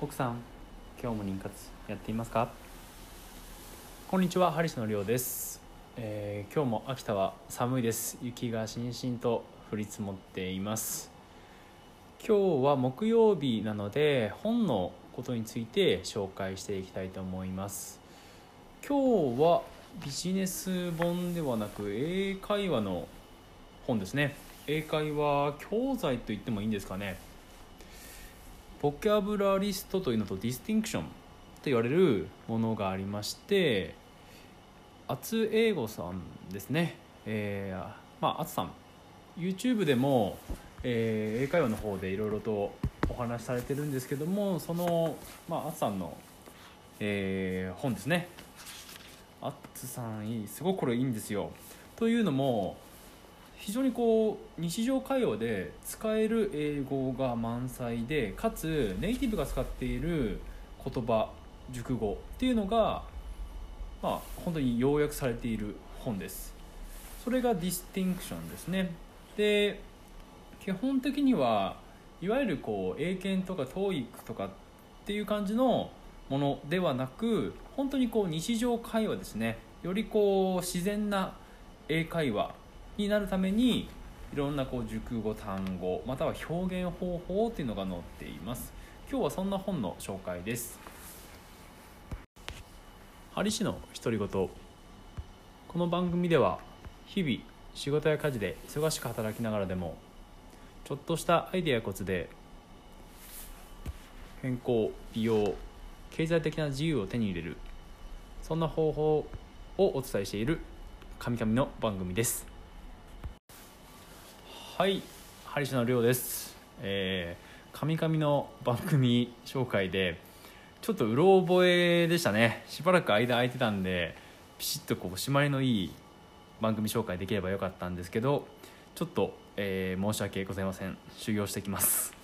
奥さん今日も妊活やっていますか？こんにちはハリスのりょうです、えー今日も秋田は寒いです。雪がしんしんと降り積もっています。今日は木曜日なので本のことについて紹介していきたいと思います。今日はビジネス本ではなく英会話の本ですね。英会話教材と言ってもいいんですかね？ボキャブラリストというのとディスティンクションと言われるものがありまして厚英語さんですね、えーまあ厚さん。YouTube でも、えー英会話の方でいろいろとお話しされてるんですけどもその、まあ、厚さんの、えー本ですね。厚さんいいすごくこれいいんですよ。というのも非常にこう日常会話で使える英語が満載でかつネイティブが使っている言葉熟語っていうのがまあ本当に要約されている本です。それがディスティンクションですね。で基本的にはいわゆるこう英検とか TOEIC とかっていう感じのものではなく本当にこう日常会話ですね。よりこう自然な英会話になるためにいろんなこう熟語単語または表現方法っていうのが載っています。今日はそんな本の紹介です。ハリ氏の独り言。この番組では日々仕事や家事で忙しく働きながらでもちょっとしたアイデアやコツで健康美容経済的な自由を手に入れるそんな方法をお伝えしている神々の番組です。はいハリシのりょうです。えー、神々の番組紹介でちょっとうろ覚えでしたね。しばらく間空いてたんでピシッとこう締まりのいい番組紹介できればよかったんですけどちょっと、えー申し訳ございません。修行してきます。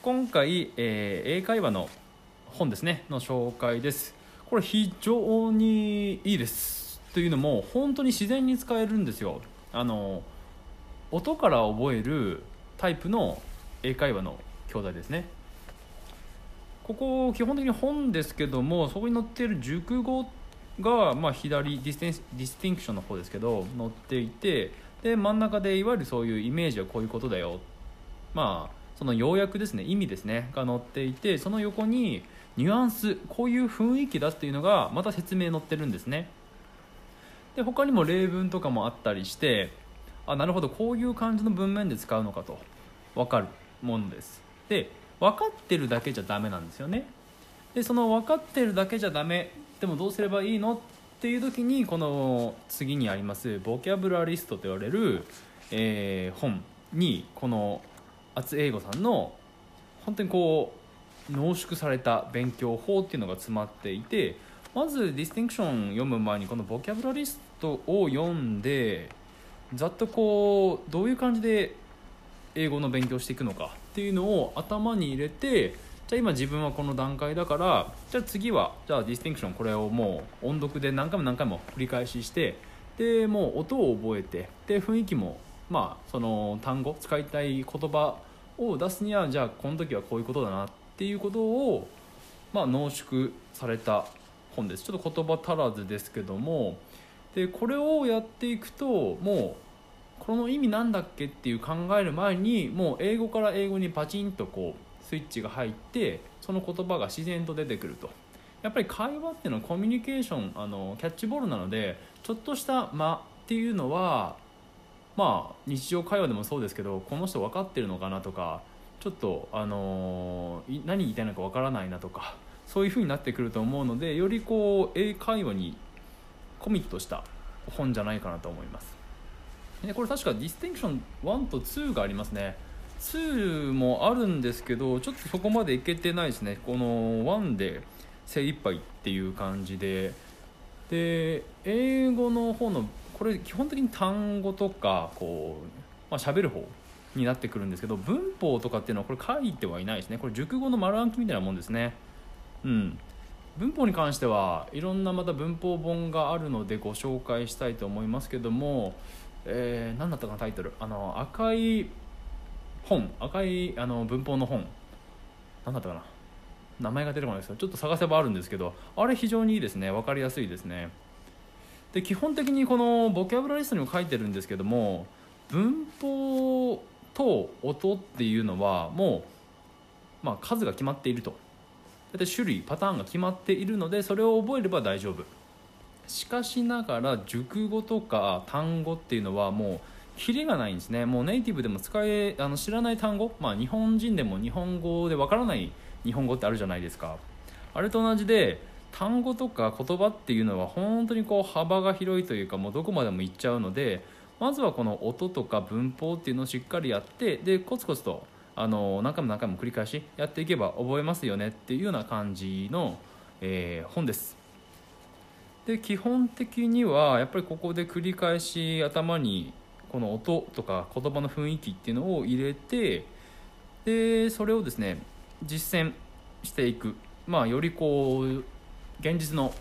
今回、えー英会話の本ですね。の紹介です。これ非常にいいです。というのも本当に自然に使えるんですよ。あの音から覚えるタイプの英会話の教材ですね。ここ基本的に本ですけどもそこに載っている熟語が、まあ、左ディステディスティンクションの方ですけど載っていてで真ん中でいわゆるそういうイメージはこういうことだよ。まあその要約ですね。意味ですね。が載っていてその横にニュアンスこういう雰囲気だっていうのがまた説明載ってるんですね。で他にも例文とかもあったりしてあなるほど。こういう感じの文面で使うのかと。分かるものです。で分かってるだけじゃダメなんですよね。でその分かってるだけじゃダメ。でもどうすればいいのっていう時にこの次にありますボキャブラリストと言われる、えー本にこの厚英語さんの本当にこう濃縮された勉強法っていうのが詰まっていてまずディスティンクション読む前にこのボキャブラリストを読んでざっとこうどういう感じで英語の勉強していくのかっていうのを頭に入れてじゃあ今自分はこの段階だからじゃあ次はじゃあディスティンクションこれをもう音読で何回も何回も繰り返ししてでもう音を覚えてで雰囲気もまあその単語使いたい言葉を出すにはじゃあこの時はこういうことだなっていうことをまあ濃縮された本です。ちょっと言葉足らずですけどもでこれをやっていくともうこの意味なんだっけっていう考える前にもう英語から英語にパチンとこうスイッチが入ってその言葉が自然と出てくると。やっぱり会話っていうのはコミュニケーションあのキャッチボールなのでちょっとした間っていうのはまあ日常会話でもそうですけどこの人分かってるのかなとかちょっと、あの何言いたいのか分からないなとかそういう風になってくると思うのでよりこう英会話にコミットした本じゃないかなと思います。でこれ確かディスティンクション1と2がありますね。2もあるんですけどちょっとそこまでいけてないですね。この1で精一杯っていう感じで。で英語の方のこれ基本的に単語とかこう、まあ、喋る方になってくるんですけど文法とかっていうのはこれ書いてはいないですね。これ熟語の丸暗記みたいなもんですね。うん。文法に関してはいろんなまた文法本があるのでご紹介したいと思いますけども、えー、何だったかなタイトル。あの赤い本。赤いあの文法の本。何だったかな。名前が出てこないですけどちょっと探せばあるんですけどあれ非常にいいですね。分かりやすいですね。で基本的にこのボキャブラリストにも書いてるんですけども文法と音っていうのはもう、まあ、数が決まっていると。大体種類パターンが決まっているのでそれを覚えれば大丈夫。しかしながら熟語とか単語っていうのはもうキリがないんですね。もうネイティブでも使えあの知らない単語、まあ、日本人でも日本語でわからない日本語ってあるじゃないですか。あれと同じで単語とか言葉っていうのは本当にこう幅が広いというかもうどこまでもいっちゃうのでまずはこの音とか文法っていうのをしっかりやってでコツコツとあの何回も何回も繰り返しやっていけば覚えますよねっていうような感じの、えー、本です。で基本的にはやっぱりここで繰り返し頭にこの音とか言葉の雰囲気っていうのを入れてでそれをですね実践していく、まあ、よりこう現実の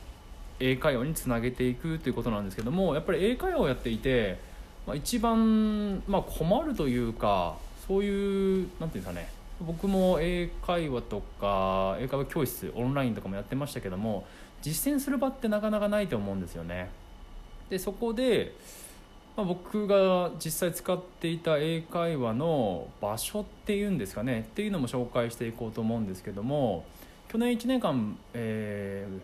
英会話につなげていくということなんですけどもやっぱり英会話をやっていて、まあ、一番、まあ、困るというかそういうなんていうんですかね僕も英会話とか英会話教室オンラインとかもやってましたけども実践する場ってなかなかないと思うんですよね。でそこで、まあ、僕が実際使っていた英会話の場所っていうんですかねっていうのも紹介していこうと思うんですけども去年1年間、えー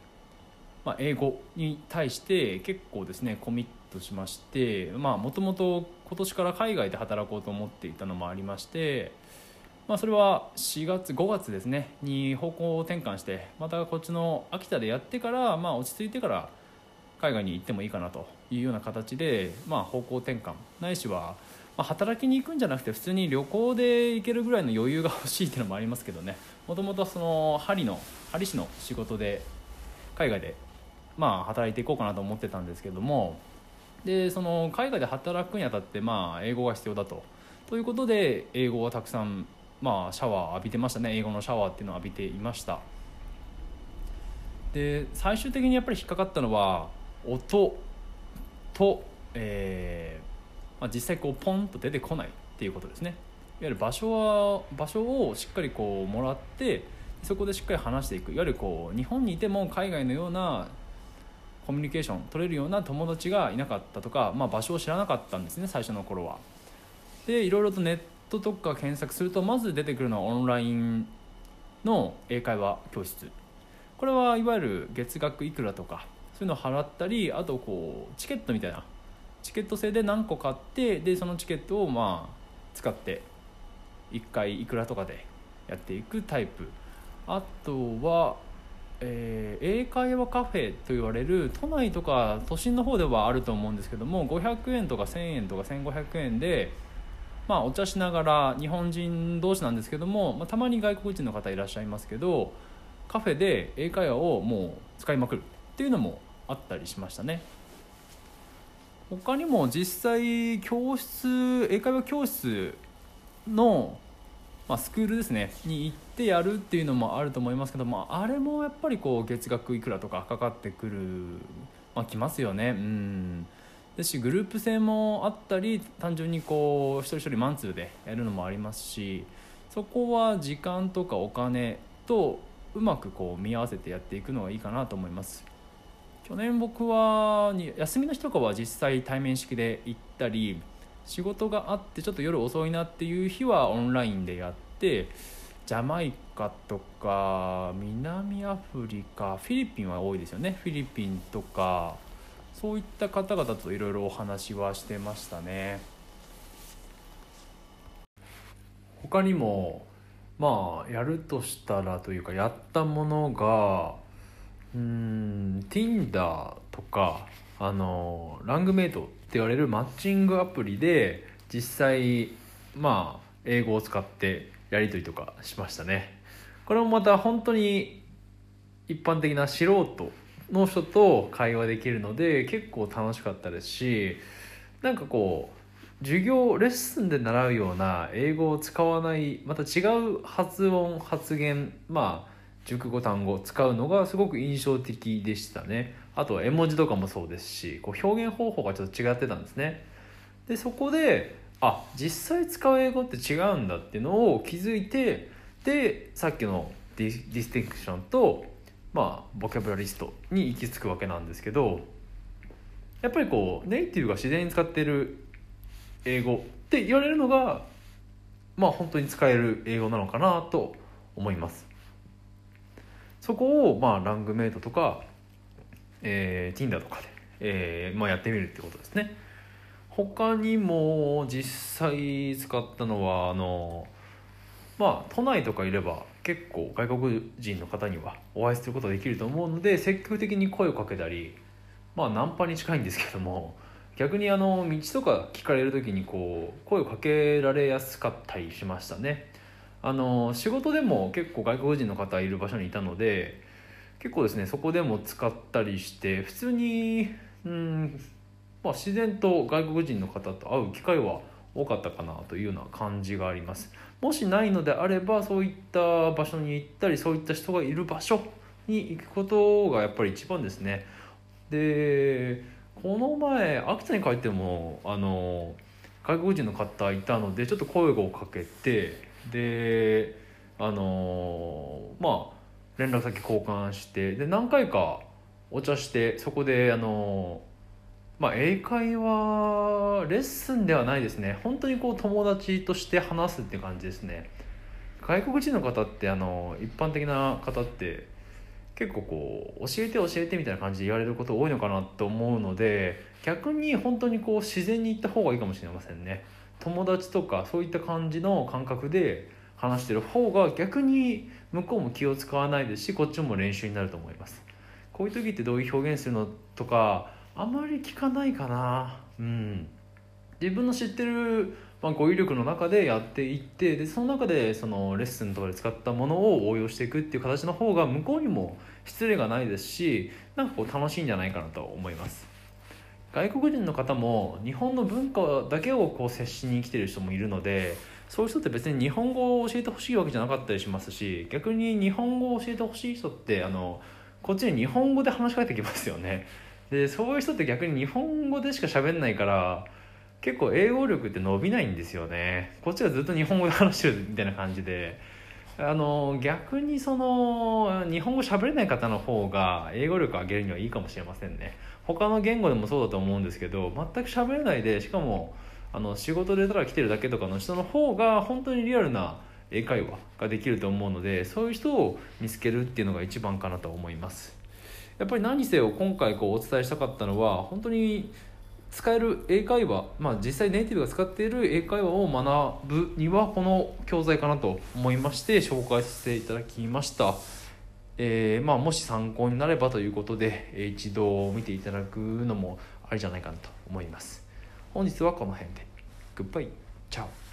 まあ、英語に対して結構ですねコミットしましてもともと今年から海外で働こうと思っていたのもありましてまあ、それは4月5月ですねに方向転換してまたこっちの秋田でやってから、まあ、落ち着いてから海外に行ってもいいかなというような形で、まあ、方向転換。ないしは、ま、働きに行くんじゃなくて普通に旅行で行けるぐらいの余裕が欲しいっていうのもありますけどね。もともとその針の針師の仕事で海外で、まあ、働いていこうかなと思ってたんですけどもでその海外で働くにあたって、まあ、英語が必要だと。ということで英語をたくさんまあ、シャワー浴びてましたね。英語のシャワーっていうのを浴びていました。で最終的にやっぱり引っかかったのは音。と、えーまあ、実際こうポンと出てこないっていうことですね。いわゆる場所は場所をしっかりこうもらってそこでしっかり話していく。いわゆるこう日本にいても海外のようなコミュニケーション取れるような友達がいなかったとか、まあ、場所を知らなかったんですね最初の頃は。でいろいろとネットとか検索するとまず出てくるのはオンラインの英会話教室。これはいわゆる月額いくらとかそういうのを払ったりあとこうチケットみたいな。チケット制で何個買ってでそのチケットをまあ使って1回いくらとかでやっていくタイプ。あとは、えー、英会話カフェと言われる都内とか都心の方ではあると思うんですけども500円とか1000円とか1500円でまあ、お茶しながら日本人同士なんですけども、まあ、たまに外国人の方いらっしゃいますけどカフェで英会話をもう使いまくるっていうのもあったりしましたね。他にも実際教室英会話教室の、まあ、スクールですねに行ってやるっていうのもあると思いますけど、まあ、あれもやっぱりこう月額いくらとかかかってくる、まあ、きますよね。うん。ですしグループ戦もあったり単純にこう一人一人マンツーでやるのもありますしそこは時間とかお金とうまくこう見合わせてやっていくのがいいかなと思います。去年僕は休みの日とかは実際対面式で行ったり仕事があってちょっと夜遅いなっていう日はオンラインでやってジャマイカとか南アフリカフィリピンは多いですよね。フィリピンとかそういった方々といろいろお話はしてましたね。他にもまあやるとしたらというかやったものがうん Tinder とかあのラングメイト言われるマッチングアプリで実際まあ英語を使ってやり取りとかしましたね。これもまた本当に一般的な素人の人と会話できるので結構楽しかったですしなんかこう授業レッスンで習うような英語を使わないまた違う発音発言まあ熟語単語を使うのがすごく印象的でしたね。あとは絵文字とかもそうですしこう表現方法がちょっと違ってたんですね。でそこであ実際使う英語って違うんだっていうのを気づいてでさっきのディディスティンクションと、まあ、ボキャブラリストに行き着くわけなんですけどやっぱりこうネイティブが自然に使ってる英語って言われるのがまあ本当に使える英語なのかなと思います。そこをまあラングメイトとか、えー、Tinder とかで、えーまあ、やってみるってことですね。他にも実際使ったのはあのまあ都内とかいれば結構外国人の方にはお会いすることができると思うので積極的に声をかけたりまあナンパに近いんですけども逆にあの道とか聞かれる時にこう声をかけられやすかったりしましたね。あの仕事でも結構外国人の方いる場所にいたので結構ですねそこでも使ったりして普通にうんまあ、自然と外国人の方と会う機会は多かったかなというような感じがあります。もしないのであればそういった場所に行ったりそういった人がいる場所に行くことがやっぱり一番ですね。でこの前秋田に帰ってもあの外国人の方いたのでちょっと声をかけてであのまあ連絡先交換してで何回かお茶してそこであのまあ、英会話レッスンではないですね。本当にこう友達として話すって感じですね。外国人の方ってあの一般的な方って結構こう教えて教えてみたいな感じで言われること多いのかなと思うので逆に本当にこう自然に行った方がいいかもしれませんね。友達とかそういった感じの感覚で話してる方が逆に向こうも気を使わないですしこっちも練習になると思います。こういう時ってどういう表現するのとかあまり聞かないかな。うん。自分の知ってる、まあ、語彙力の中でやっていってでその中でそのレッスンとかで使ったものを応用していくっていう形の方が向こうにも失礼がないですしなんかこう楽しいんじゃないかなと思います。外国人の方も日本の文化だけをこう接しに来てる人もいるのでそういう人って別に日本語を教えてほしいわけじゃなかったりしますし逆に日本語を教えてほしい人ってあのこっちに日本語で話しかけてきますよね。でそういう人って逆に日本語でしか喋んないから結構英語力って伸びないんですよね。こっちはずっと日本語で話してるみたいな感じで。あの逆にその日本語喋れない方の方が英語力上げるにはいいかもしれませんね。他の言語でもそうだと思うんですけど全く喋れないでしかもあの仕事でただ来てるだけとかの人の方が本当にリアルな英会話ができると思うのでそういう人を見つけるっていうのが一番かなと思います。やっぱり何せよ今回こうお伝えしたかったのは本当に使える英会話、まあ、実際ネイティブが使っている英会話を学ぶにはこの教材かなと思いまして紹介させていただきました、えー、まあ、もし参考になればということで一度見ていただくのもありじゃないかなと思います。本日はこの辺で。グッバイチャオ